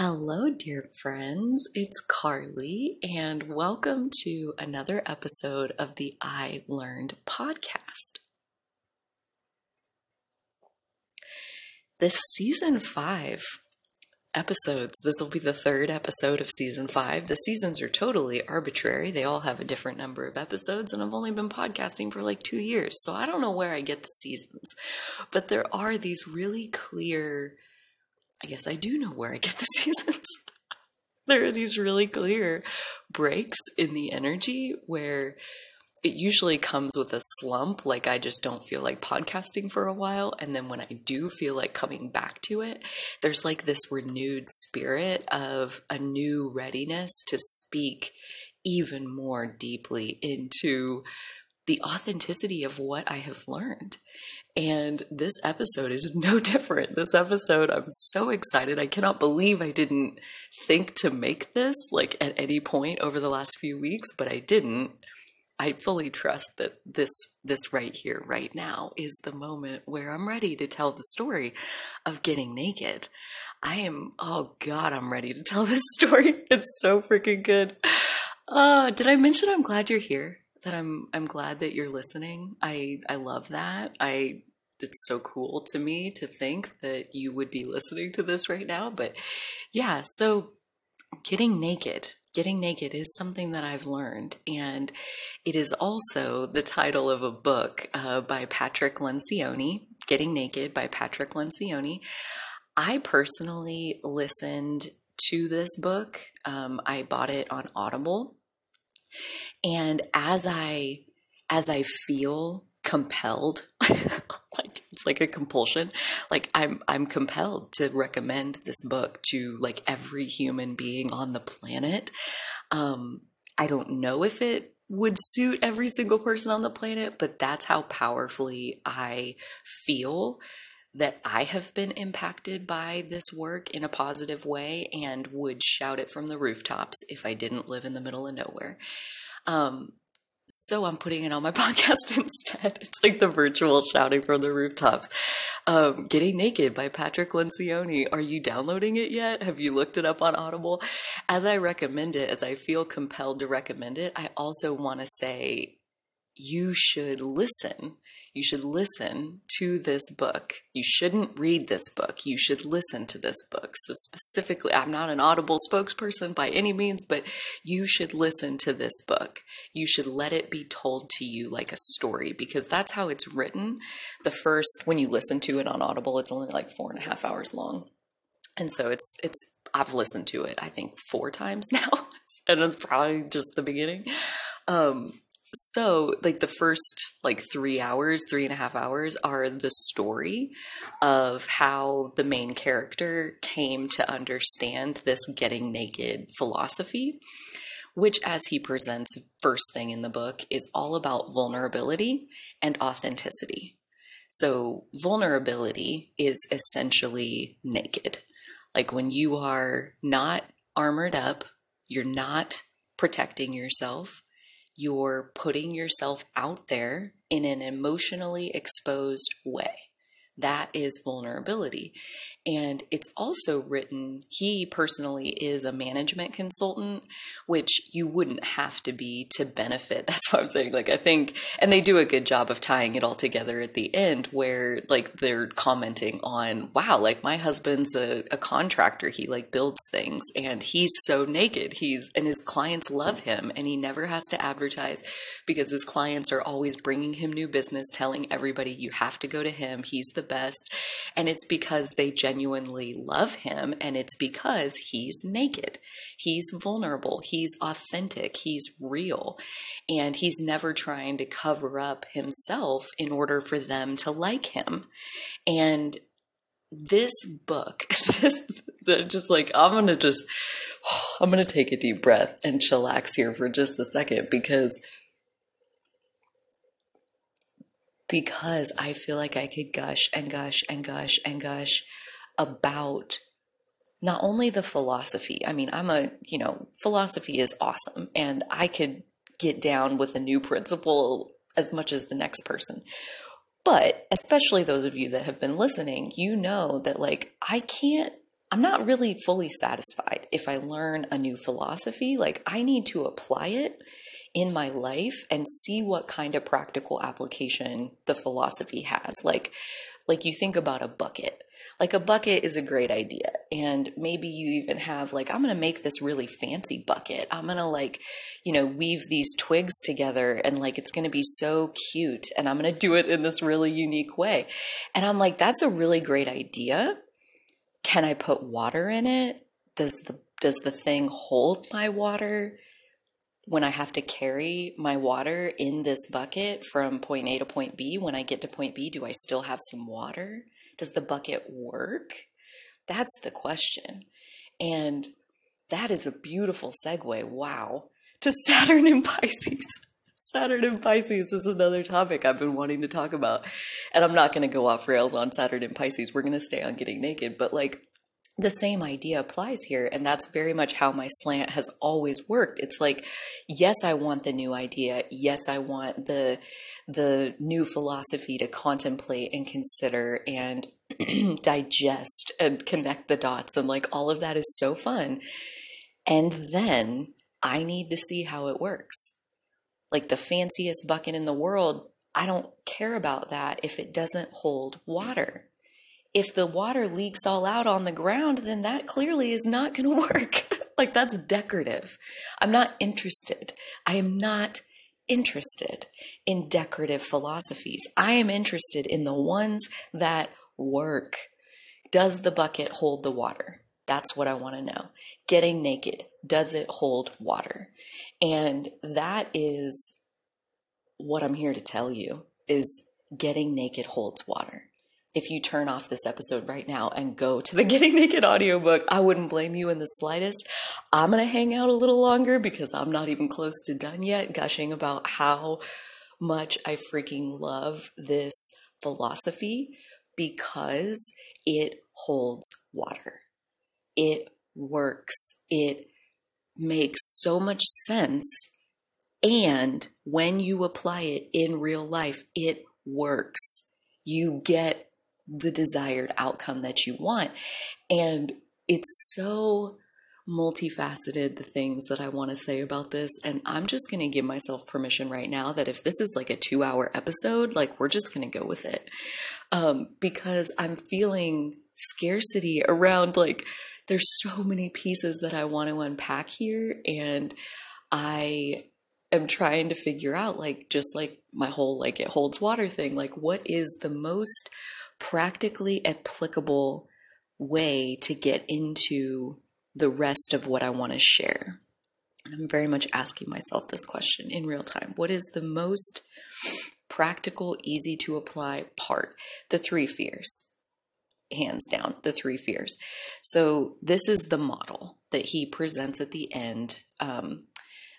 Hello, dear friends. It's Carly, and welcome to another episode of the I Learned podcast. This season five episodes, this will be the third episode of season five. The seasons are totally arbitrary, they all have a different number of episodes, and I've only been podcasting for like two years, so I don't know where I get the seasons. But there are these really clear I guess I do know where I get the seasons. there are these really clear breaks in the energy where it usually comes with a slump, like I just don't feel like podcasting for a while. And then when I do feel like coming back to it, there's like this renewed spirit of a new readiness to speak even more deeply into the authenticity of what I have learned. And this episode is no different. This episode, I'm so excited. I cannot believe I didn't think to make this like at any point over the last few weeks, but I didn't. I fully trust that this this right here right now is the moment where I'm ready to tell the story of getting naked. I am oh god, I'm ready to tell this story. It's so freaking good. Uh, did I mention I'm glad you're here? That I'm I'm glad that you're listening. I I love that. I it's so cool to me to think that you would be listening to this right now. But yeah, so getting naked, getting naked is something that I've learned. And it is also the title of a book uh, by Patrick Lencioni, Getting Naked by Patrick Lencioni. I personally listened to this book. Um, I bought it on Audible. And as I as I feel compelled like it's like a compulsion like i'm i'm compelled to recommend this book to like every human being on the planet um i don't know if it would suit every single person on the planet but that's how powerfully i feel that I have been impacted by this work in a positive way and would shout it from the rooftops if I didn't live in the middle of nowhere. Um, so I'm putting it on my podcast instead. It's like the virtual shouting from the rooftops. Um, Getting Naked by Patrick Lencioni. Are you downloading it yet? Have you looked it up on Audible? As I recommend it, as I feel compelled to recommend it, I also want to say you should listen you should listen to this book. You shouldn't read this book. You should listen to this book. So, specifically, I'm not an audible spokesperson by any means, but you should listen to this book. You should let it be told to you like a story because that's how it's written. The first, when you listen to it on Audible, it's only like four and a half hours long. And so it's, it's, I've listened to it, I think, four times now. and it's probably just the beginning. Um, so, like the first like three hours, three and a half hours are the story of how the main character came to understand this getting naked philosophy, which, as he presents first thing in the book, is all about vulnerability and authenticity. So, vulnerability is essentially naked. Like when you are not armored up, you're not protecting yourself you're putting yourself out there in an emotionally exposed way. That is vulnerability. And it's also written, he personally is a management consultant, which you wouldn't have to be to benefit. That's what I'm saying. Like, I think, and they do a good job of tying it all together at the end where, like, they're commenting on, wow, like, my husband's a, a contractor. He, like, builds things and he's so naked. He's, and his clients love him and he never has to advertise because his clients are always bringing him new business, telling everybody, you have to go to him. He's the best. And it's because they genuinely love him. And it's because he's naked. He's vulnerable. He's authentic. He's real. And he's never trying to cover up himself in order for them to like him. And this book, this, just like, I'm going to just, I'm going to take a deep breath and chillax here for just a second because because I feel like I could gush and gush and gush and gush about not only the philosophy. I mean, I'm a, you know, philosophy is awesome and I could get down with a new principle as much as the next person. But especially those of you that have been listening, you know that like I can't I'm not really fully satisfied if I learn a new philosophy. Like, I need to apply it in my life and see what kind of practical application the philosophy has. Like, like you think about a bucket. Like a bucket is a great idea. And maybe you even have like, I'm going to make this really fancy bucket. I'm going to like, you know, weave these twigs together and like it's going to be so cute. And I'm going to do it in this really unique way. And I'm like, that's a really great idea. Can I put water in it? Does the does the thing hold my water? when I have to carry my water in this bucket from point A to point B, when I get to point B, do I still have some water? Does the bucket work? That's the question. And that is a beautiful segue, wow, to Saturn in Pisces. Saturn in Pisces is another topic I've been wanting to talk about. And I'm not going to go off rails on Saturn in Pisces. We're going to stay on getting naked. But like, the same idea applies here. And that's very much how my slant has always worked. It's like, yes, I want the new idea. Yes, I want the, the new philosophy to contemplate and consider and digest and connect the dots. And like all of that is so fun. And then I need to see how it works. Like the fanciest bucket in the world, I don't care about that if it doesn't hold water if the water leaks all out on the ground, then that clearly is not going to work. like that's decorative. I'm not interested. I am not interested in decorative philosophies. I am interested in the ones that work. Does the bucket hold the water? That's what I want to know. Getting naked, does it hold water? And that is what I'm here to tell you is getting naked holds water if you turn off this episode right now and go to the Getting Naked audiobook, I wouldn't blame you in the slightest. I'm going to hang out a little longer because I'm not even close to done yet, gushing about how much I freaking love this philosophy because it holds water. It works. It makes so much sense. And when you apply it in real life, it works. You get the desired outcome that you want. And it's so multifaceted the things that I want to say about this. And I'm just going to give myself permission right now that if this is like a two hour episode, like we're just going to go with it. Um, because I'm feeling scarcity around like there's so many pieces that I want to unpack here. And I am trying to figure out like just like my whole like it holds water thing, like what is the most practically applicable way to get into the rest of what I want to share? And I'm very much asking myself this question in real time. What is the most practical, easy to apply part? The three fears. Hands down, the three fears. So, this is the model that he presents at the end. Um,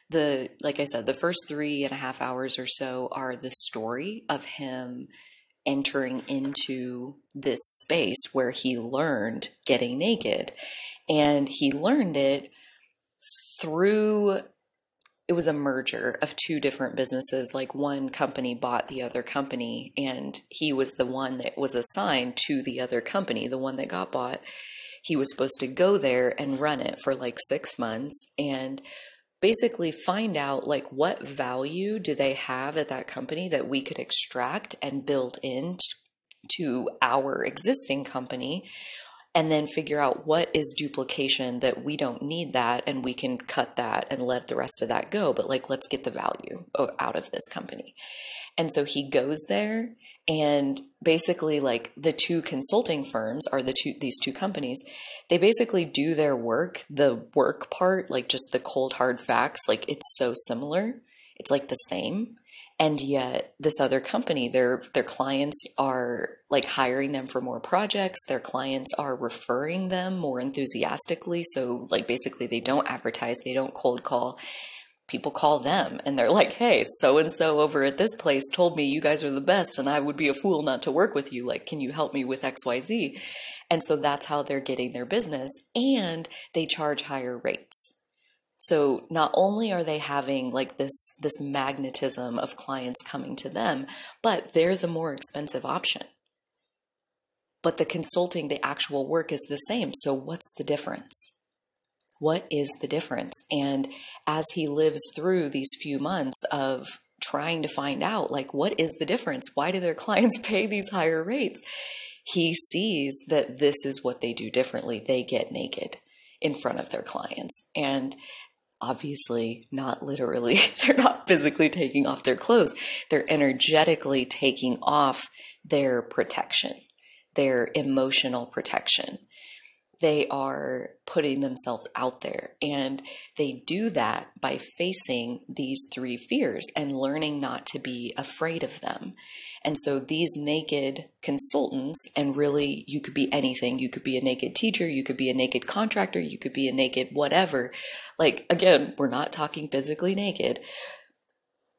the like I said, the first three and a half hours or so are the story of him entering into this space where he learned getting naked. And he learned it through it was a merger of two different businesses. Like one company bought the other company, and he was the one that was assigned to the other company, the one that got bought. He was supposed to go there and run it for like six months. And basically find out like what value do they have at that company that we could extract and build into our existing company and then figure out what is duplication that we don't need that and we can cut that and let the rest of that go but like let's get the value out of this company. And so he goes there and basically like the two consulting firms are the two these two companies they basically do their work the work part like just the cold hard facts like it's so similar. It's like the same. And yet this other company their their clients are like hiring them for more projects. Their clients are referring them more enthusiastically. So like basically they don't advertise. They don't cold call people call them and they're like, hey, so and so over at this place told me you guys are the best and I would be a fool not to work with you. Like, can you help me with XYZ? And so that's how they're getting their business and they charge higher rates. So not only are they having like this this magnetism of clients coming to them, but they're the more expensive option. but the consulting, the actual work is the same. So, what's the difference? What is the difference? And as he lives through these few months of trying to find out, like, what is the difference? Why do their clients pay these higher rates? He sees that this is what they do differently. They get naked in front of their clients. And obviously not literally. They're not physically taking off their clothes. They're energetically taking off their protection, their emotional protection. They are putting themselves out there. And they do that by facing these three fears and learning not to be afraid of them. And so these naked consultants, and really you could be anything. You could be a naked teacher, you could be a naked contractor, you could be a naked whatever. Like, again, we're not talking physically naked.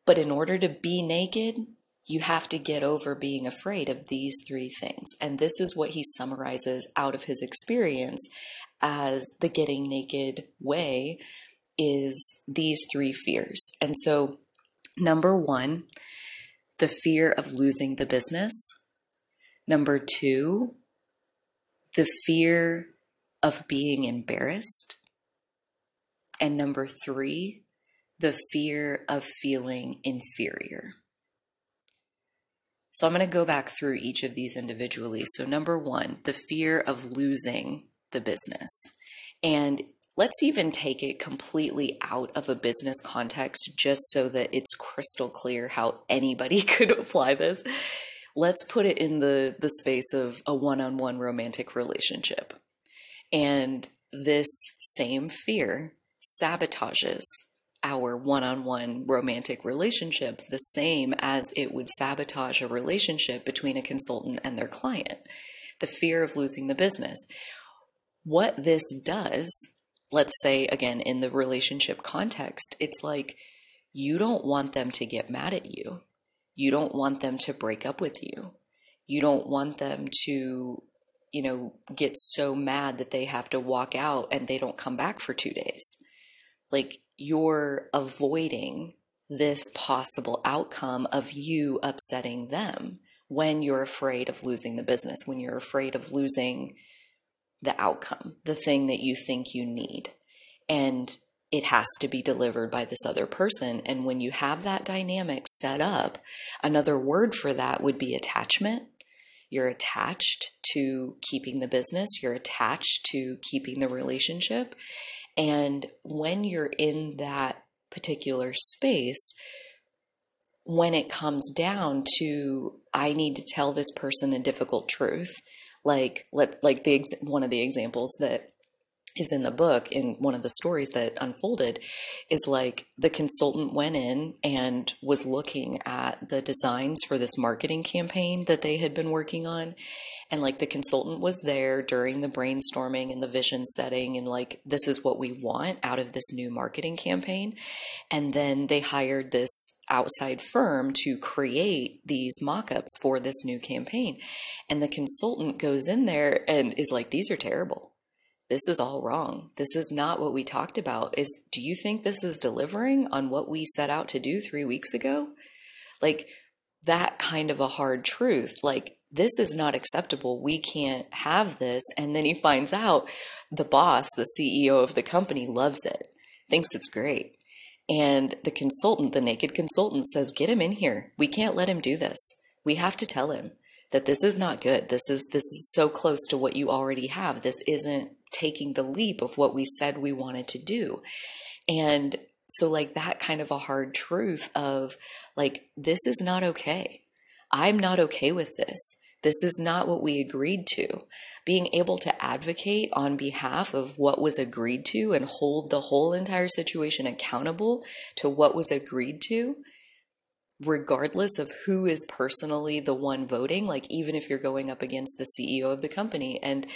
But in order to be naked, you have to get over being afraid of these three things. And this is what he summarizes out of his experience as the getting naked way is these three fears. And so, number one, the fear of losing the business. Number two, the fear of being embarrassed. And number three, the fear of feeling inferior. So I'm going to go back through each of these individually. So, number one, the fear of losing the business. And let's even take it completely out of a business context just so that it's crystal clear how anybody could apply this. Let's put it in the, the space of a one on one romantic relationship. And this same fear sabotages our one on one romantic relationship the same as it would sabotage a relationship between a consultant and their client. The fear of losing the business. What this does, let's say again in the relationship context, it's like you don't want them to get mad at you. You don't want them to break up with you. You don't want them to, you know, get so mad that they have to walk out and they don't come back for two days. Like you're avoiding this possible outcome of you upsetting them when you're afraid of losing the business, when you're afraid of losing the outcome, the thing that you think you need. And it has to be delivered by this other person. And when you have that dynamic set up, another word for that would be attachment. You're attached to keeping the business, you're attached to keeping the relationship. And when you're in that particular space, when it comes down to, I need to tell this person a difficult truth, like let like the one of the examples that is in the book in one of the stories that unfolded is like the consultant went in and was looking at the designs for this marketing campaign that they had been working on. And like the consultant was there during the brainstorming and the vision setting and like this is what we want out of this new marketing campaign. And then they hired this outside firm to create these mock-ups for this new campaign. And the consultant goes in there and is like these are terrible this is all wrong this is not what we talked about is do you think this is delivering on what we set out to do 3 weeks ago like that kind of a hard truth like this is not acceptable. We can't have this. And then he finds out the boss, the CEO of the company, loves it, thinks it's great. And the consultant, the naked consultant, says, Get him in here. We can't let him do this. We have to tell him that this is not good. This is this is so close to what you already have. This isn't taking the leap of what we said we wanted to do. And so like that kind of a hard truth of like this is not okay. I'm not okay with this. This is not what we agreed to. Being able to advocate on behalf of what was agreed to and hold the whole entire situation accountable to what was agreed to, regardless of who is personally the one voting, like even if you're going up against the CEO of the company. And,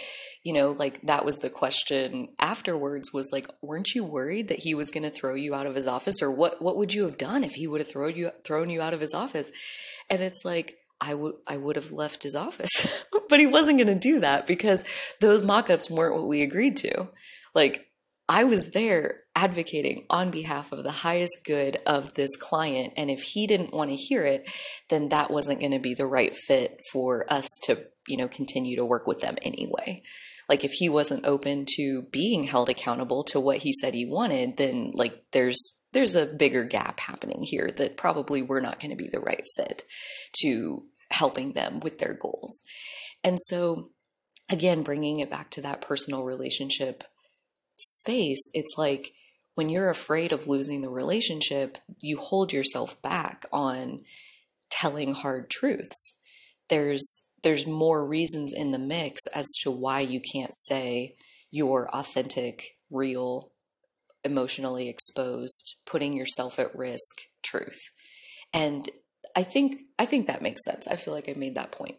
you know, like that was the question afterwards was like, weren't you worried that he was going to throw you out of his office? Or what, what would you have done if he would have thrown you, thrown you out of his office? And it's like, I would I would have left his office. but he wasn't going to do that because those mock-ups weren't what we agreed to. Like I was there advocating on behalf of the highest good of this client. And if he didn't want to hear it, then that wasn't going to be the right fit for us to, you know, continue to work with them anyway. Like if he wasn't open to being held accountable to what he said he wanted, then like there's there's a bigger gap happening here that probably we're not going to be the right fit to helping them with their goals. And so again bringing it back to that personal relationship space, it's like when you're afraid of losing the relationship, you hold yourself back on telling hard truths. There's there's more reasons in the mix as to why you can't say your authentic, real, emotionally exposed, putting yourself at risk truth. And I think I think that makes sense. I feel like I made that point.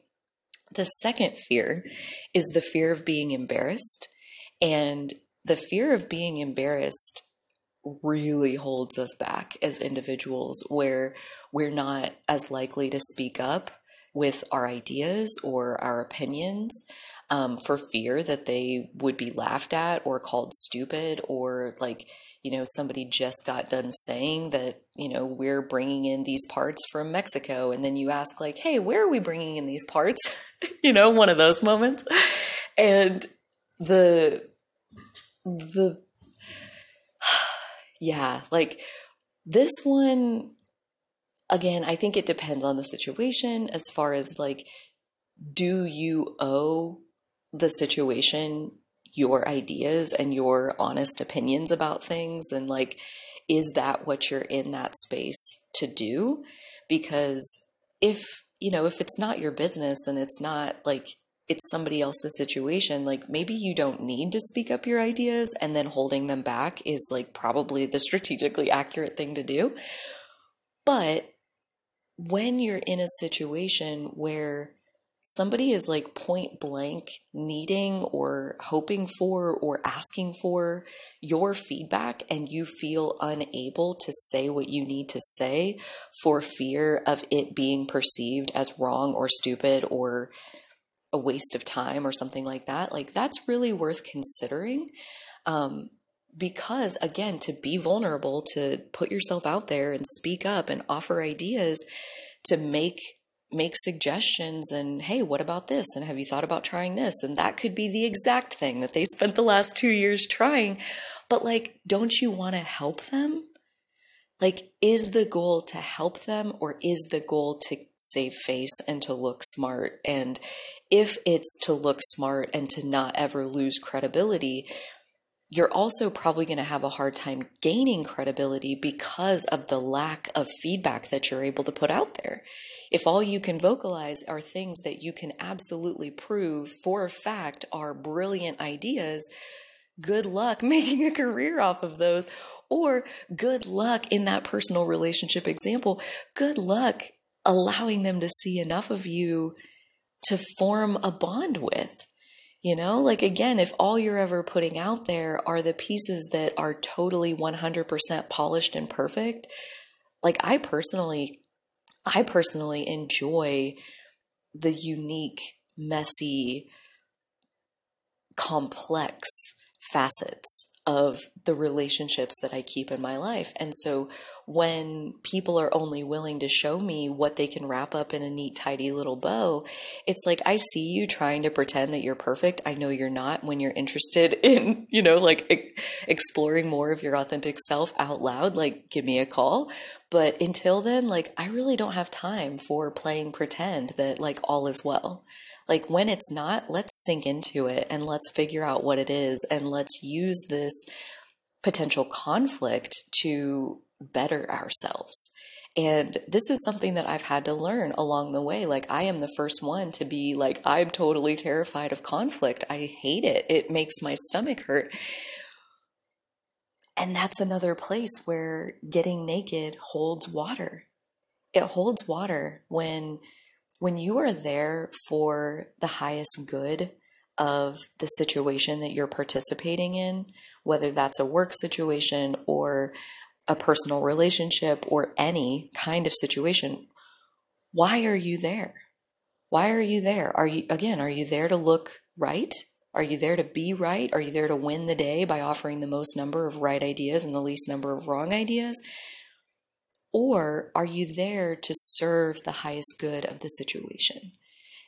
The second fear is the fear of being embarrassed. And the fear of being embarrassed really holds us back as individuals where we're not as likely to speak up with our ideas or our opinions um, for fear that they would be laughed at or called stupid or like you know somebody just got done saying that you know we're bringing in these parts from mexico. And then you ask like hey where are we bringing in these parts? You know one of those moments. And the the yeah, like this one again, I think it depends on the situation as far as like do you owe the situation your ideas and your honest opinions about things? And like is that what you're in that space to do? Because if you know if it's not your business and it's not like it's somebody else's situation, like maybe you don't need to speak up your ideas and then holding them back is like probably the strategically accurate thing to do. But when you're in a situation where somebody is like point blank needing or hoping for or asking for your feedback and you feel unable to say what you need to say for fear of it being perceived as wrong or stupid or a waste of time or something like that, like that's really worth considering. Um, because again, to be vulnerable, to put yourself out there and speak up and offer ideas, to make make suggestions and hey what about this? And have you thought about trying this? And that could be the exact thing that they spent the last 2 years trying. But like don't you want to help them? Like is the goal to help them or is the goal to save face and to look smart and if it's to look smart and to not ever lose credibility, you're also probably going to have a hard time gaining credibility because of the lack of feedback that you're able to put out there. If all you can vocalize are things that you can absolutely prove for a fact are brilliant ideas, good luck making a career off of those. Or good luck in that personal relationship example, good luck allowing them to see enough of you to form a bond with. You know, like again, if all you're ever putting out there are the pieces that are totally 100% polished and perfect, like I personally, I personally enjoy the unique, messy, complex facets of the relationships that I keep in my life. And so when people are only willing to show me what they can wrap up in a neat, tidy little bow, it's like I see you trying to pretend that you're perfect. I know you're not when you're interested in, you know, like e- exploring more of your authentic self out loud, like give me a call. But until then, like I really don't have time for playing pretend that like all is well. Like when it's not, let's sink into it and let's figure out what it is and let's use this potential conflict to better ourselves. And this is something that I've had to learn along the way. Like, I am the first one to be like, I'm totally terrified of conflict. I hate it. It makes my stomach hurt. And that's another place where getting naked holds water. It holds water when when you are there for the highest good of the situation that you're participating in, whether that's a work situation or a personal relationship or any kind of situation, why are you there? Why are you there? Are you, again, are you there to look right? Are you there to be right? Are you there to win the day by offering the most number of right ideas and the least number of wrong ideas? Or are you there to serve the highest good of the situation?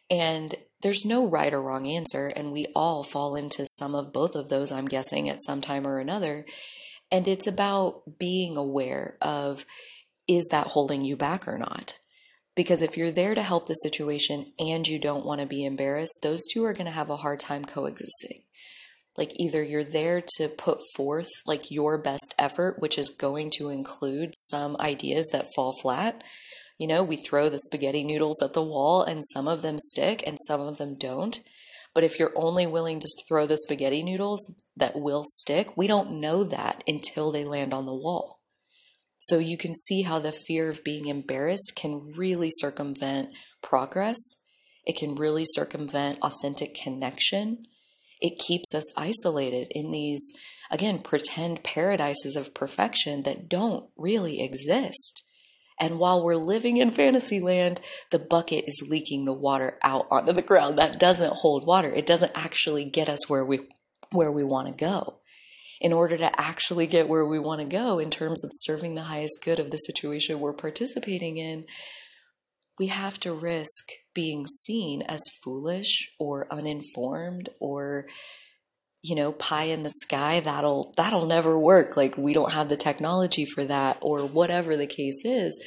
And there's no right or wrong answer, and we all fall into some of both of those, I'm guessing, at some time or another. And it's about being aware of is that holding you back or not? Because if you're there to help the situation and you don't want to be embarrassed, those two are going to have a hard time coexisting. Like either you're there to put forth like your best effort, which is going to include some ideas that fall flat. You know, we throw the spaghetti noodles at the wall and some of them stick and some of them don't. But if you're only willing to throw the spaghetti noodles that will stick, we don't know that until they land on the wall. So you can see how the fear of being embarrassed can really circumvent progress. It can really circumvent authentic connection. It keeps us isolated in these, again, pretend paradises of perfection that don't really exist. And while we're living in fantasy land, the bucket is leaking the water out onto the ground. That doesn't hold water. It doesn't actually get us where we where we want to go in order to actually get where we want to go in terms of serving the highest good of the situation we're participating in, we have to risk being seen as foolish or uninformed or you know pie in the sky that'll that'll never work. Like we don't have the technology for that or whatever the case is.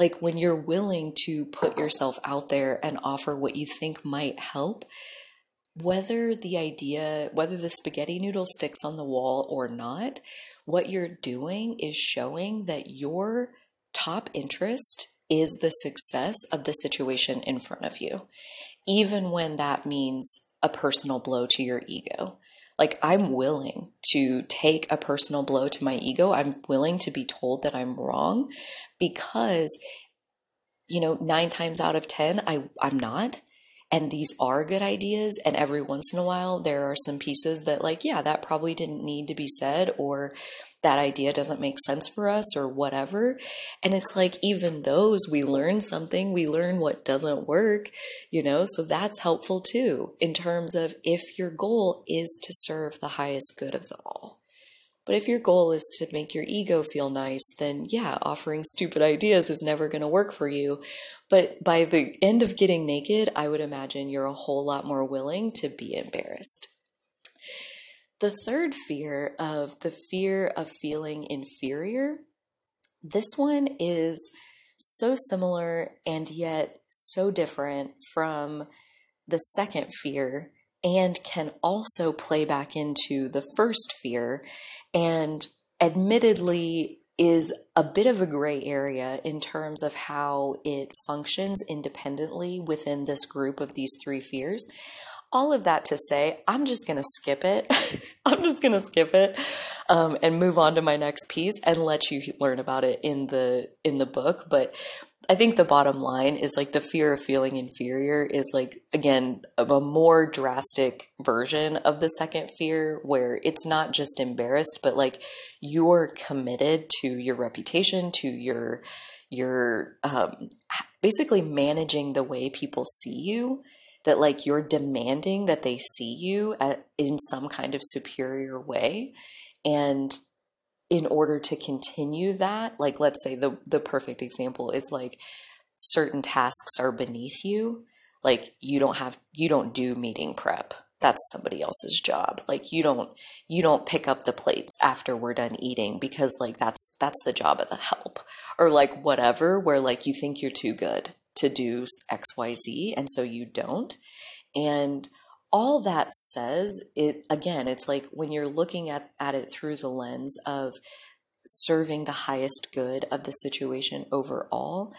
Like when you're willing to put yourself out there and offer what you think might help whether the idea, whether the spaghetti noodle sticks on the wall or not, what you're doing is showing that your top interest is the success of the situation in front of you, even when that means a personal blow to your ego. Like, I'm willing to take a personal blow to my ego. I'm willing to be told that I'm wrong because, you know, nine times out of 10, I, I'm not and these are good ideas and every once in a while there are some pieces that like yeah that probably didn't need to be said or that idea doesn't make sense for us or whatever and it's like even those we learn something we learn what doesn't work you know so that's helpful too in terms of if your goal is to serve the highest good of the all but if your goal is to make your ego feel nice, then yeah, offering stupid ideas is never going to work for you. But by the end of getting naked, I would imagine you're a whole lot more willing to be embarrassed. The third fear of the fear of feeling inferior, this one is so similar and yet so different from the second fear and can also play back into the first fear and admittedly is a bit of a gray area in terms of how it functions independently within this group of these three fears. All of that to say, I'm just going to skip it. I'm just going to skip it um, and move on to my next piece and let you learn about it in the in the book. But I think the bottom line is like the fear of feeling inferior is like, again, a more drastic version of the second fear where it's not just embarrassed, but like you're committed to your reputation, to your, your, um, basically managing the way people see you that like you're demanding that they see you at, in some kind of superior way. And in order to continue that like let's say the the perfect example is like certain tasks are beneath you like you don't have you don't do meeting prep. That's somebody else's job. Like you don't you don't pick up the plates after we're done eating because like that's that's the job of the help. Or like whatever where like you think you're too good to do xyz and so you don't. And all that says it again it's like when you're looking at, at it through the lens of serving the highest good of the situation overall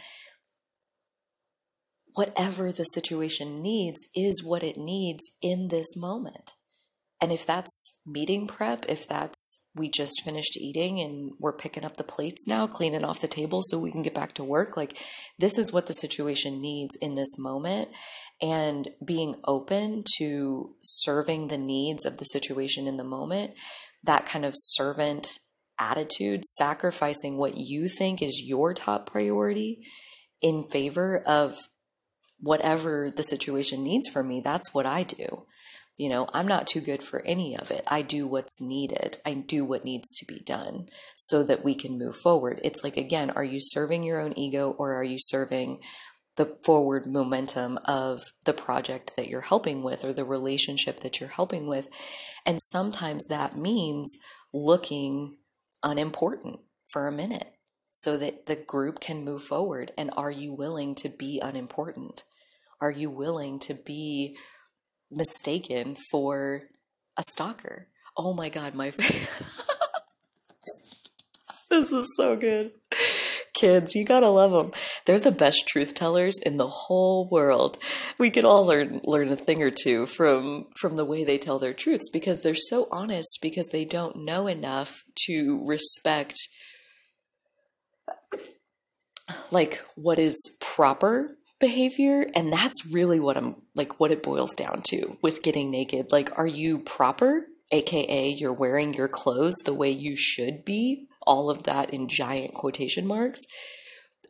whatever the situation needs is what it needs in this moment and if that's meeting prep if that's we just finished eating and we're picking up the plates now cleaning off the table so we can get back to work like this is what the situation needs in this moment and being open to serving the needs of the situation in the moment, that kind of servant attitude, sacrificing what you think is your top priority in favor of whatever the situation needs from me, that's what I do. You know, I'm not too good for any of it. I do what's needed. I do what needs to be done so that we can move forward. It's like, again, are you serving your own ego or are you serving the forward momentum of the project that you're helping with or the relationship that you're helping with? And sometimes that means looking unimportant for a minute so that the group can move forward. And are you willing to be unimportant? Are you willing to be mistaken for a stalker? Oh my God, my. this is so good. Kids, you gotta love them. They're the best truth tellers in the whole world. We could all learn learn a thing or two from from the way they tell their truths because they're so honest because they don't know enough to respect like what is proper behavior and that's really what I'm like what it boils down to with getting naked. Like are you proper aka you're wearing your clothes the way you should be? All of that in giant quotation marks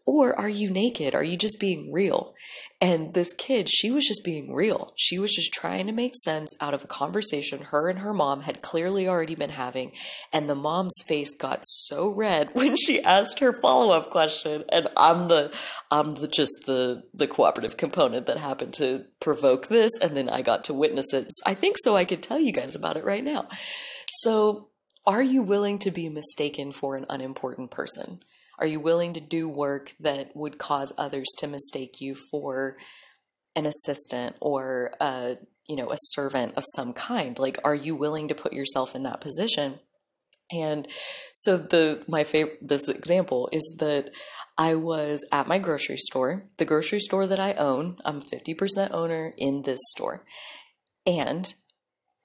or are you naked? Are you just being real? And this kid, she was just being real. She was just trying to make sense out of a conversation her and her mom had clearly already been having. And the mom's face got so red when she asked her follow-up question. And I'm the I'm the just the the cooperative component that happened to provoke this. And then I got to witness it. I think so I could tell you guys about it right now. So are you willing to be mistaken for an unimportant person? Are you willing to do work that would cause others to mistake you for an assistant or a, you know, a servant of some kind? Like, are you willing to put yourself in that position? And so the my favorite this example is that I was at my grocery store, the grocery store that I own. I'm 50% owner in this store. And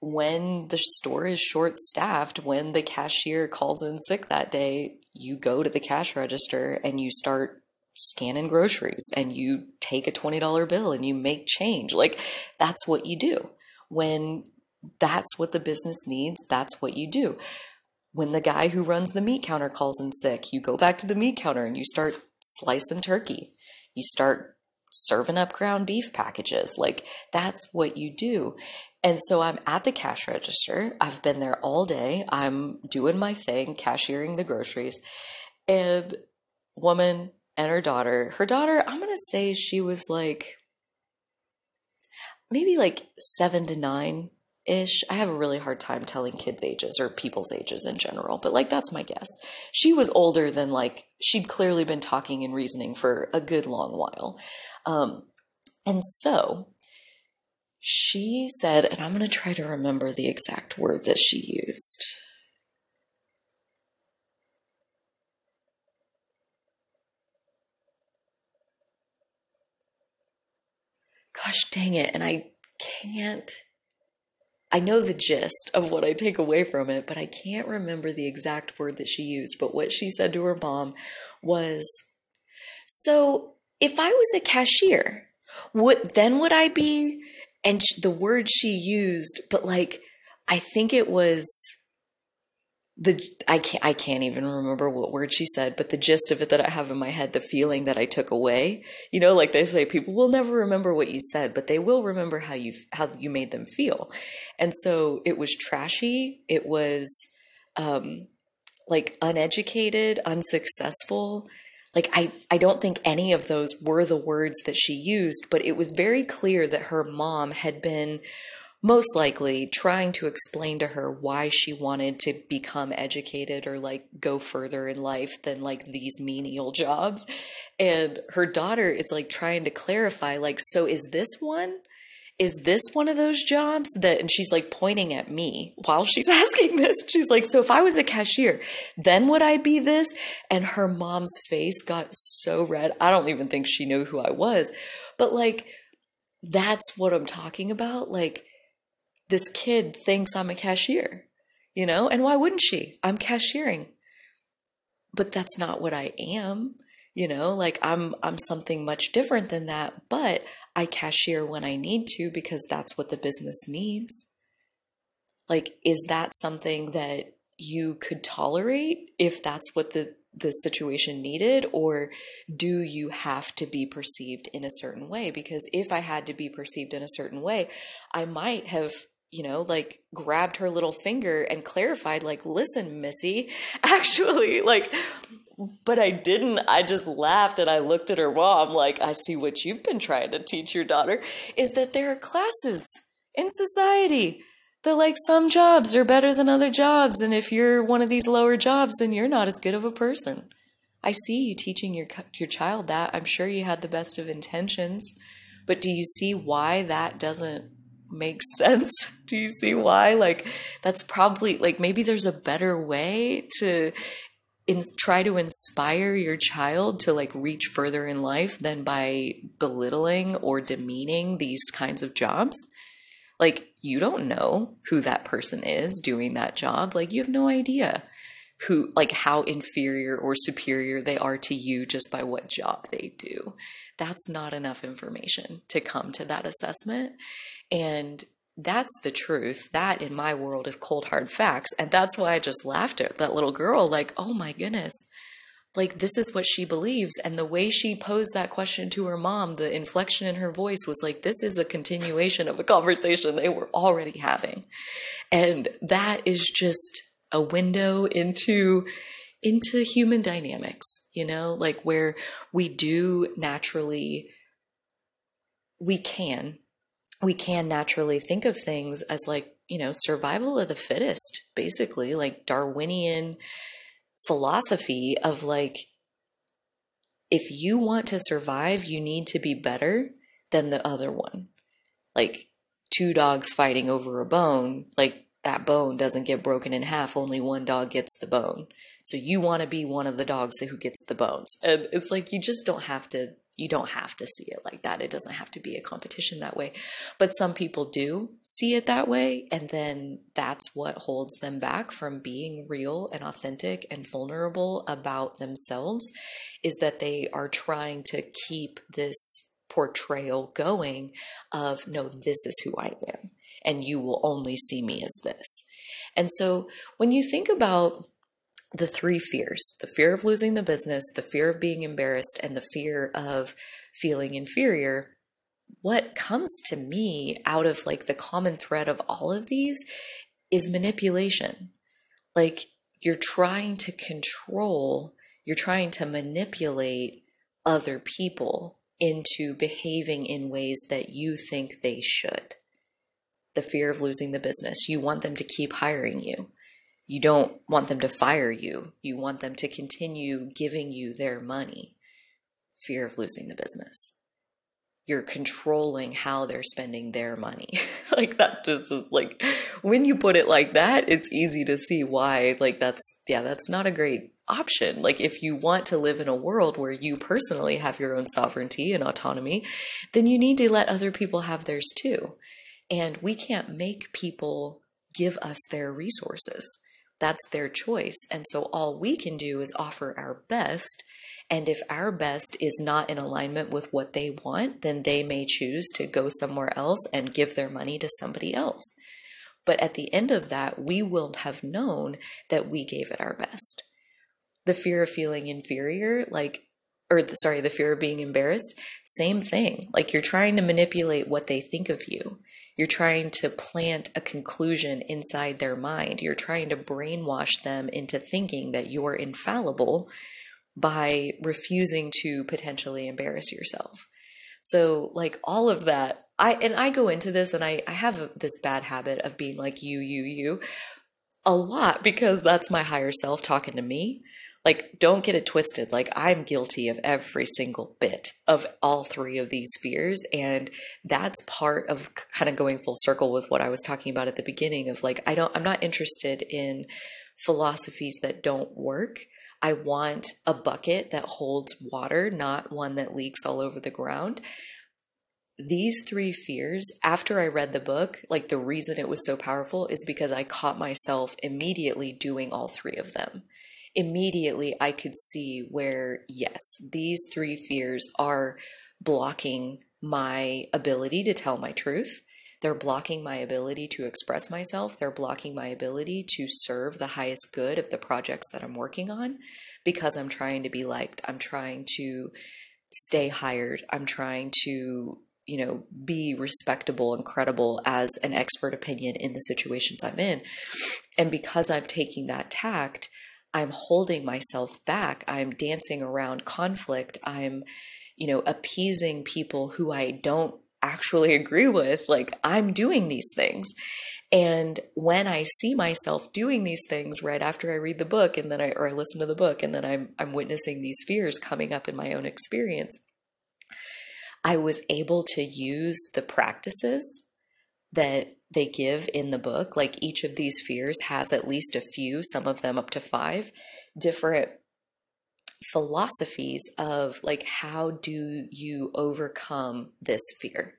when the store is short staffed, when the cashier calls in sick that day, you go to the cash register and you start scanning groceries and you take a $20 bill and you make change. Like that's what you do. When that's what the business needs, that's what you do. When the guy who runs the meat counter calls in sick, you go back to the meat counter and you start slicing turkey. You start serving up ground beef packages. Like that's what you do. And so I'm at the cash register. I've been there all day. I'm doing my thing, cashiering the groceries. And woman and her daughter, her daughter, I'm going to say she was like maybe like 7 to 9 ish. I have a really hard time telling kids' ages or people's ages in general, but like that's my guess. She was older than like she'd clearly been talking and reasoning for a good long while. Um, and so she said, and I'm going to try to remember the exact word that she used. Gosh dang it. And I can't, I know the gist of what I take away from it, but I can't remember the exact word that she used. But what she said to her mom was, So if I was a cashier, would then would I be and the word she used, but like, I think it was the I can't I can't even remember what word she said, but the gist of it that I have in my head, the feeling that I took away, you know, like they say, people will never remember what you said, but they will remember how you how you made them feel, and so it was trashy, it was um, like uneducated, unsuccessful, like I, I don't think any of those were the words that she used, but it was very clear that her mom had been most likely trying to explain to her why she wanted to become educated or like go further in life than like these menial jobs. And her daughter is like trying to clarify, like, so is this one? is this one of those jobs that and she's like pointing at me while she's asking this she's like so if i was a cashier then would i be this and her mom's face got so red i don't even think she knew who i was but like that's what i'm talking about like this kid thinks i'm a cashier you know? And why wouldn't she? I'm cashiering. But that's not what i am you know? Like i'm i'm something much different than that but I cashier when I need to because that's what the business needs. Like, is that something that you could tolerate if that's what the the situation needed? Or do you have to be perceived in a certain way? Because if i had to be perceived in a certain way i might have you know, like grabbed her little finger and clarified, like, listen, Missy, actually, like, but I didn't. I just laughed and I looked at her mom, like, I see what you've been trying to teach your daughter is that there are classes in society that, like, some jobs are better than other jobs. And if you're one of these lower jobs, then you're not as good of a person. I see you teaching your, your child that. I'm sure you had the best of intentions. But do you see why that doesn't make sense? Do you see why? Like, that's probably like maybe there's a better way to in, try to inspire your child to like reach further in life than by belittling or demeaning these kinds of jobs. Like, you don't know who that person is doing that job. Like, you have no idea who, like, how inferior or superior they are to you just by what job they do that's not enough information to come to that assessment. And that's the truth. That in my world is cold hard facts. And that's why I just laughed at that little girl, like, oh my goodness. Like, this is what she believes. And the way she posed that question to her mom, the inflection in her voice was like, this is a continuation of a conversation they were already having. And that is just a window into into human dynamics, you know, like where we do naturally, we can, we can naturally think of things as like, you know, survival of the fittest, basically, like Darwinian philosophy of like, if you want to survive, you need to be better than the other one. Like two dogs fighting over a bone, like that bone doesn't get broken in half, only one dog gets the bone. So you want to be one of the dogs who gets the bones. And it's like you just don't have to you don't have to see it like that. It doesn't have to be a competition that way. But some people do see it that way. And then that's what holds them back from being real and authentic and vulnerable about themselves is that they are trying to keep this portrayal going of, no, this is who I am. And you will only see me as this. And so when you think about the three fears the fear of losing the business, the fear of being embarrassed, and the fear of feeling inferior. What comes to me out of like the common thread of all of these is manipulation. Like you're trying to control, you're trying to manipulate other people into behaving in ways that you think they should. The fear of losing the business. You want them to keep hiring you you don't want them to fire you. You want them to continue giving you their money. Fear of losing the business. You're controlling how they're spending their money. like that just is like when you put it like that, it's easy to see why like that's yeah, that's not a great option. Like if you want to live in a world where you personally have your own sovereignty and autonomy, then you need to let other people have theirs too. And we can't make people give us their resources that's their choice. And so all we can do is offer our best. And if our best is not in alignment with what they want, then they may choose to go somewhere else and give their money to somebody else. But at the end of that, we will have known that we gave it our best. The fear of feeling inferior, like, or the, sorry, the fear of being embarrassed, same thing. Like you're trying to manipulate what they think of you. You're trying to plant a conclusion inside their mind. You're trying to brainwash them into thinking that you're infallible by refusing to potentially embarrass yourself. So, like all of that, I and I go into this and I, I have this bad habit of being like you, you, you a lot because that's my higher self talking to me like don't get it twisted. Like i'm guilty of every single bit of all three of these fears and that's part of kind of going full circle with what i was talking about at the beginning of like i don't i'm not interested in philosophies that don't work. I want a bucket that holds water not one that leaks all over the ground. These three fears, after I read the book, like the reason it was so powerful is because I caught myself immediately doing all three of them immediately I could see where, yes, these three fears are blocking my ability to tell my truth. They're blocking my ability to express myself. They're blocking my ability to serve the highest good of the projects that I'm working on because I'm trying to be liked. I'm trying to stay hired. I'm trying to, you know, be respectable and credible as an expert opinion in the situations I'm in. And because I'm taking that tact, I'm holding myself back. I'm dancing around conflict. I'm, you know, appeasing people who I don't actually agree with. Like, I'm doing these things. And when I see myself doing these things right after I read the book and then I or I listen to the book and then I'm I'm witnessing these fears coming up in my own experience, I was able to use the practices that they give in the book. Like each of these fears has at least a few, some of them up to five, different philosophies of like how do you overcome this fear?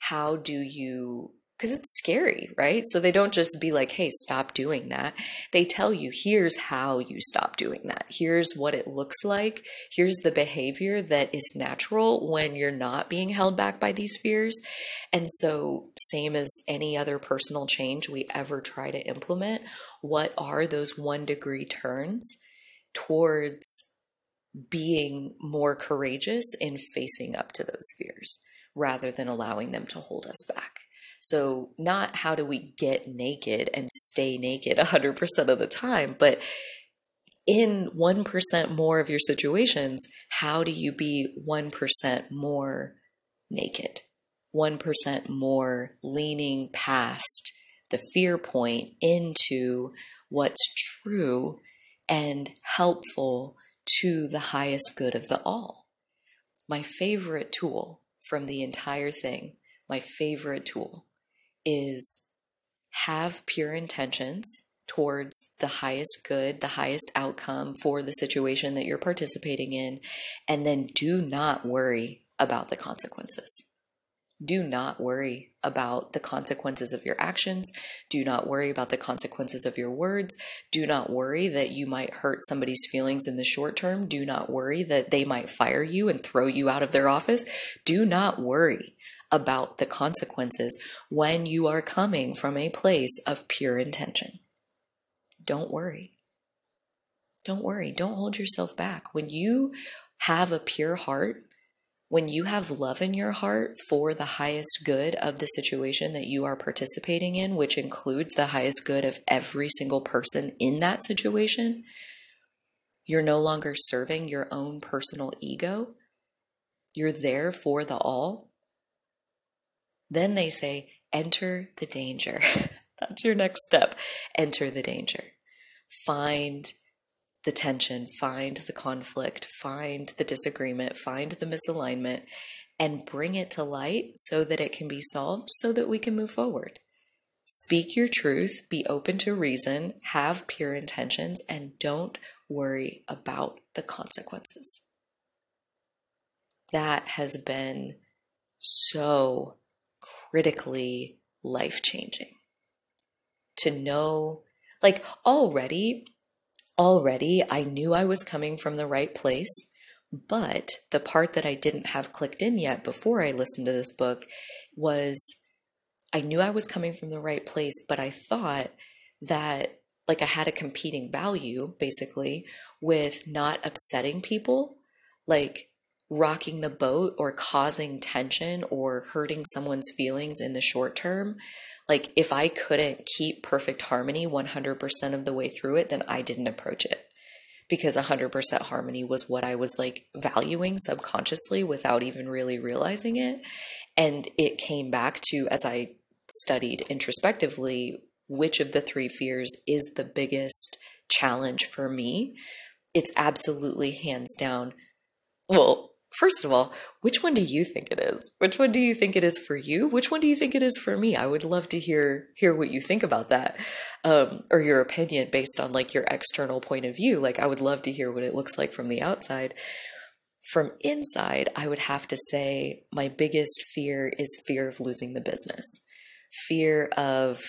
How do you because it's scary, right? So they don't just be like, hey, stop doing that. They tell you, here's how you stop doing that. Here's what it looks like. Here's the behavior that is natural when you're not being held back by these fears. And so, same as any other personal change we ever try to implement, what are those one degree turns towards being more courageous in facing up to those fears rather than allowing them to hold us back? So, not how do we get naked and stay naked 100% of the time, but in 1% more of your situations, how do you be 1% more naked? 1% more leaning past the fear point into what's true and helpful to the highest good of the all. My favorite tool from the entire thing, my favorite tool is have pure intentions towards the highest good, the highest outcome for the situation that you're participating in, and then do not worry about the consequences. Do not worry about the consequences of your actions. Do not worry about the consequences of your words. Do not worry that you might hurt somebody's feelings in the short term. Do not worry that they might fire you and throw you out of their office. Do not worry about the consequences when you are coming from a place of pure intention. Don't worry. Don't worry. Don't hold yourself back. When you have a pure heart, when you have love in your heart for the highest good of the situation that you are participating in, which includes the highest good of every single person in that situation, you're no longer serving your own personal ego. You're there for the all. Then they say, enter the danger. That's your next step. Enter the danger. Find the tension, find the conflict, find the disagreement, find the misalignment, and bring it to light so that it can be solved so that we can move forward. Speak your truth, be open to reason, have pure intentions, and don't worry about the consequences. That has been so critically life changing. To know, like already, already I knew I was coming from the right place, but the part that I didn't have clicked in yet before I listened to this book was I knew I was coming from the right place, but I thought that like I had a competing value basically with not upsetting people. Like rocking the boat or causing tension or hurting someone's feelings in the short term. Like, if I couldn't keep perfect harmony 100% of the way through it, then I didn't approach it because 100% harmony was what I was like valuing subconsciously without even really realizing it. And it came back to, as I studied introspectively, which of the three fears is the biggest challenge for me. It's absolutely hands down. Well, First of all, which one do you think it is? Which one do you think it is for you? Which one do you think it is for me? I would love to hear hear what you think about that, um, or your opinion based on like your external point of view. Like I would love to hear what it looks like from the outside. From inside, I would have to say my biggest fear is fear of losing the business, fear of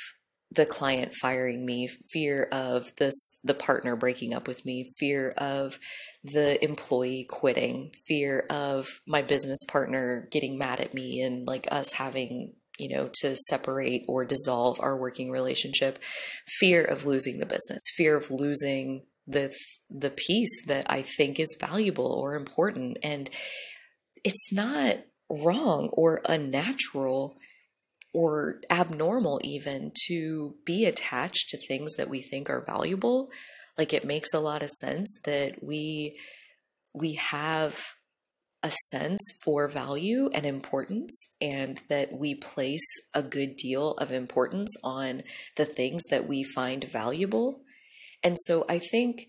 the client firing me, fear of this the partner breaking up with me, fear of the employee quitting, fear of my business partner getting mad at me and like us having, you know, to separate or dissolve our working relationship, fear of losing the business, fear of losing the the piece that I think is valuable or important. And it's not wrong or unnatural or abnormal even to be attached to things that we think are valuable like it makes a lot of sense that we we have a sense for value and importance and that we place a good deal of importance on the things that we find valuable. And so i think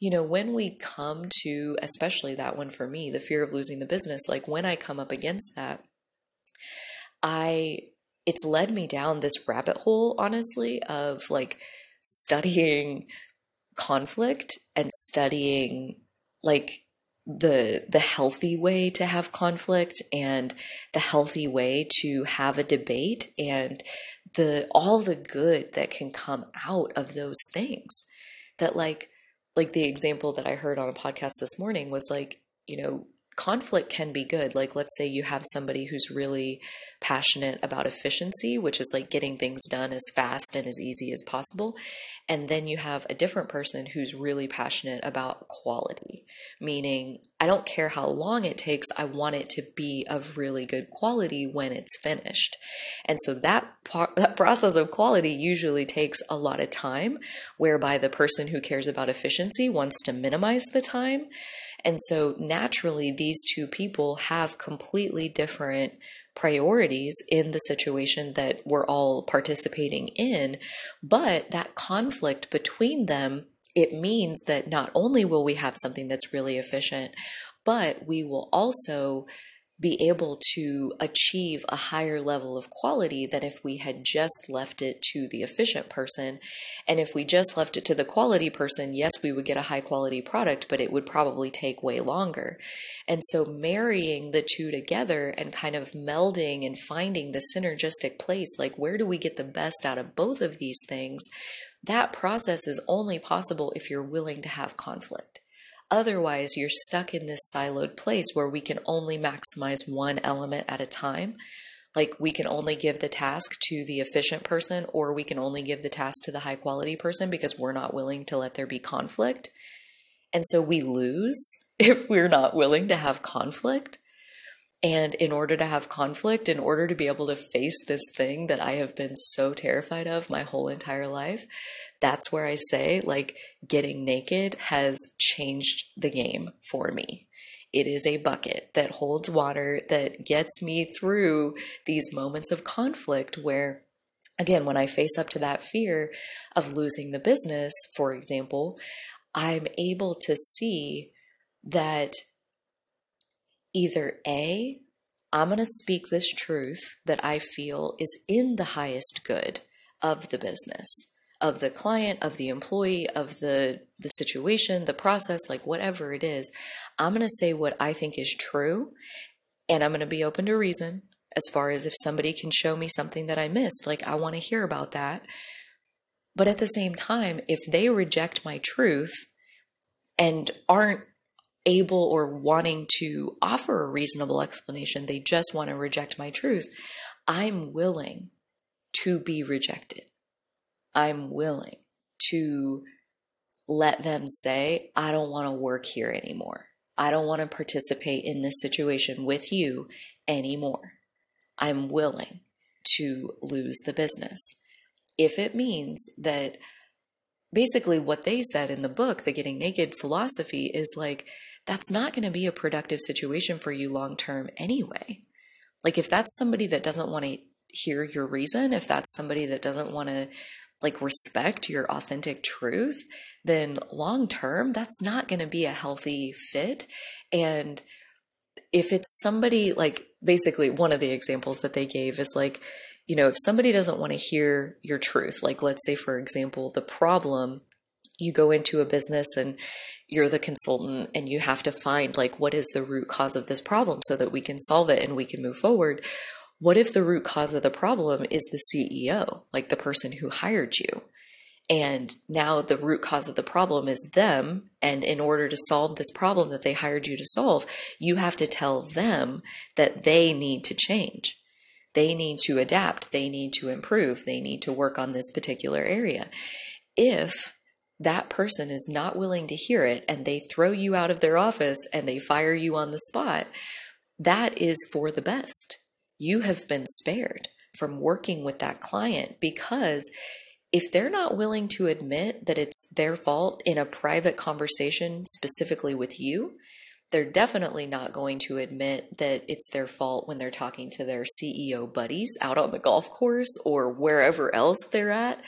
you know, when we come to, especially that one for me, the fear of losing the business, like when I come up against that, I, it's led me down this rabbit hole, honestly, of like studying conflict and studying like the the healthy way to have conflict and the healthy way to have a debate and the all the good that can come out of those things. That like like the example that I heard on a podcast this morning was like, you know, conflict can be good. Like, let's say you have somebody who's really passionate about efficiency, which is like getting things done as fast and as easy as possible. And then you have a different person who's really passionate about quality, meaning I don't care how long it takes, I want it to be of really good quality when it's finished. And so that part, that process of quality usually takes a lot of time, whereby the person who cares about efficiency wants to minimize the time. And so naturally, these two people have completely different priorities in the situation that we're all participating in. But that conflict between them, it means that not only will we have something that's really efficient, but we will also be able to achieve a higher level of quality than if we had just left it to the efficient person. And if we just left it to the quality person, yes, we would get a high quality product, but it would probably take way longer. And so marrying the two together and kind of melding and finding the synergistic place, like where do we get the best out of both of these things? That process is only possible if you're willing to have conflict. Otherwise, you're stuck in this siloed place where we can only maximize one element at a time. Like we can only give the task to the efficient person, or we can only give the task to the high quality person because we're not willing to let there be conflict. And so we lose if we're not willing to have conflict. And in order to have conflict, in order to be able to face this thing that I have been so terrified of my whole entire life, that's where I say, like, getting naked has changed the game for me. It is a bucket that holds water that gets me through these moments of conflict where, again, when I face up to that fear of losing the business, for example, I'm able to see that either A, I'm going to speak this truth that I feel is in the highest good of the business of the client, of the employee, of the the situation, the process, like whatever it is, I'm going to say what I think is true and I'm going to be open to reason as far as if somebody can show me something that I missed, like I want to hear about that. But at the same time, if they reject my truth and aren't able or wanting to offer a reasonable explanation, they just want to reject my truth, I'm willing to be rejected. I'm willing to let them say, I don't want to work here anymore. I don't want to participate in this situation with you anymore. I'm willing to lose the business. If it means that basically what they said in the book, the Getting Naked philosophy, is like, that's not going to be a productive situation for you long term anyway. Like, if that's somebody that doesn't want to hear your reason, if that's somebody that doesn't want to like respect your authentic truth, then long term, that's not going to be a healthy fit. And if it's somebody like basically one of the examples that they gave is like, you know, if somebody doesn't want to hear your truth, like let's say, for example, the problem, you go into a business and you're the consultant and you have to find like what is the root cause of this problem so that we can solve it and we can move forward what if the root cause of the problem is the CEO, like the person who hired you? And now the root cause of the problem is them. And in order to solve this problem that they hired you to solve, you have to tell them that they need to change. They need to adapt. They need to improve. They need to work on this particular area. If that person is not willing to hear it and they throw you out of their office and they fire you on the spot, that is for the best. You have been spared from working with that client because if they're not willing to admit that it's their fault in a private conversation, specifically with you, they're definitely not going to admit that it's their fault when they're talking to their CEO buddies out on the golf course or wherever else they're at.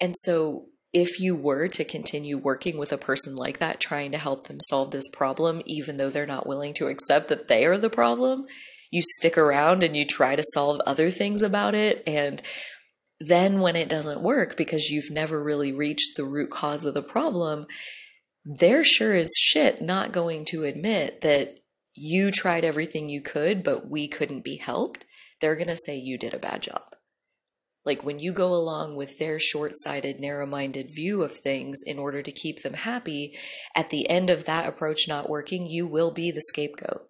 And so, if you were to continue working with a person like that, trying to help them solve this problem, even though they're not willing to accept that they are the problem, you stick around and you try to solve other things about it. And then when it doesn't work because you've never really reached the root cause of the problem, they're sure as shit not going to admit that you tried everything you could, but we couldn't be helped. They're going to say you did a bad job. Like when you go along with their short sighted, narrow minded view of things in order to keep them happy, at the end of that approach not working, you will be the scapegoat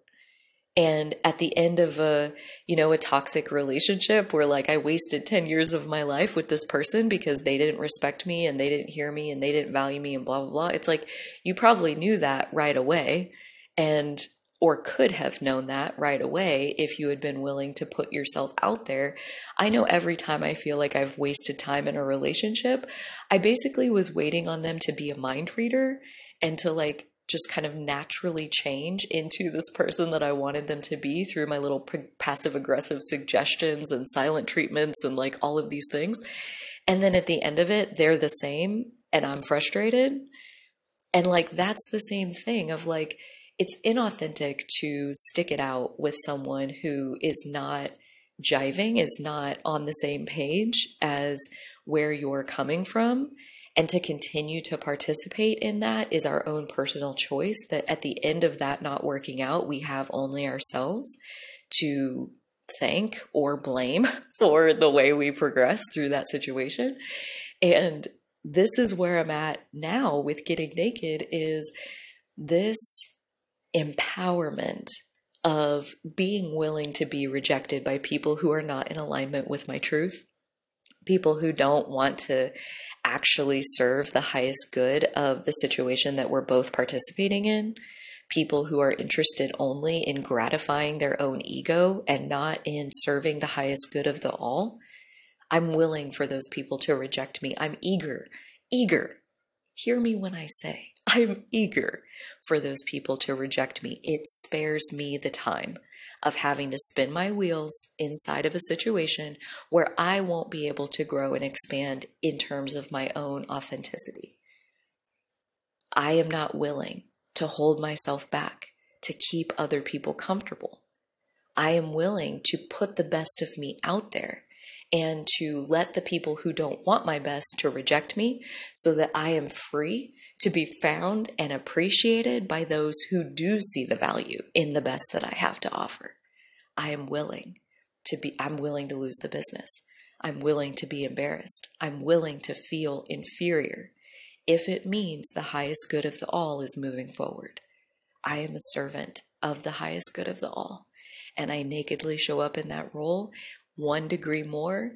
and at the end of a you know a toxic relationship where like i wasted 10 years of my life with this person because they didn't respect me and they didn't hear me and they didn't value me and blah blah blah it's like you probably knew that right away and or could have known that right away if you had been willing to put yourself out there. I know every time I feel like I've wasted time in a relationship, I basically was waiting on them to be a mind reader and to like just kind of naturally change into this person that I wanted them to be through my little p- passive aggressive suggestions and silent treatments and like all of these things. And then at the end of it, they're the same and I'm frustrated. And like that's the same thing of like, it's inauthentic to stick it out with someone who is not jiving, is not on the same page as where you're coming from and to continue to participate in that is our own personal choice. That at the end of that not working out, we have only ourselves to thank or blame for the way we progress through that situation. And this is where I'm at now with getting naked is this empowerment of being willing to be rejected by people who are not in alignment with my truth, people who don't want to actually serve the highest good of the situation that we're both participating in. People who are interested only in gratifying their own ego and not in serving the highest good of the all. I'm willing for those people to reject me. I'm eager, eager. Hear me when I say, I'm eager for those people to reject me. It spares me the time of having to spin my wheels inside of a situation where I won't be able to grow and expand in terms of my own authenticity. I am not willing to hold myself back to keep other people comfortable. I am willing to put the best of me out there and to let the people who don't want my best to reject me so that I am free to be found and appreciated by those who do see the value in the best that I have to offer. I am willing to be, I'm willing to lose the business. I'm willing to be embarrassed. I'm willing to feel inferior if it means the highest good of the all is moving forward. I am a servant of the highest good of the all, and I nakedly show up in that role one degree more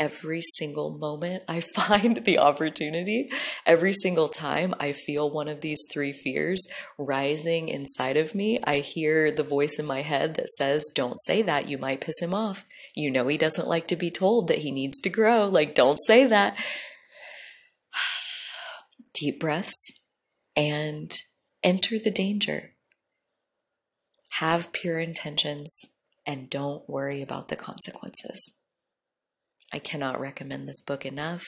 every single moment I find the opportunity, every single time I feel one of these three fears rising inside of me, I hear the voice in my head that says, Don't say that, you might piss him off. You know, he doesn't like to be told that he needs to grow. Like, don't say that. Deep breaths and enter the danger. Have pure intentions and don't worry about the consequences. I cannot recommend this book enough.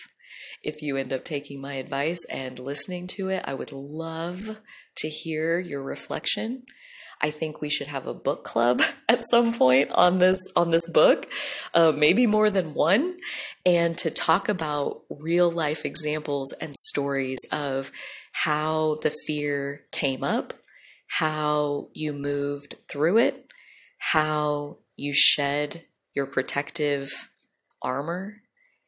If you end up taking my advice and listening to it, I would love to hear your reflection. I think we should have a book club at some point on this on this book, uh, maybe more than one, and to talk about real life examples and stories of how the fear came up, how you moved through it, how you shed your protective armor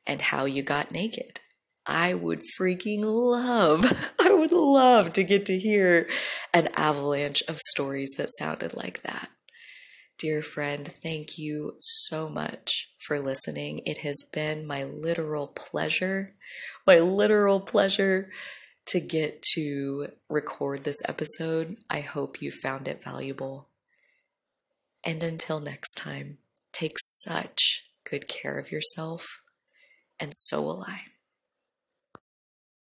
and how you got naked. I would freaking love, I would love to get to hear an avalanche of stories that sounded like that. Dear friend, thank you so much for listening. It has been my literal pleasure, my literal pleasure to get to record this episode. I hope you found it valuable. And until next time, take such good care of yourself, and so will I.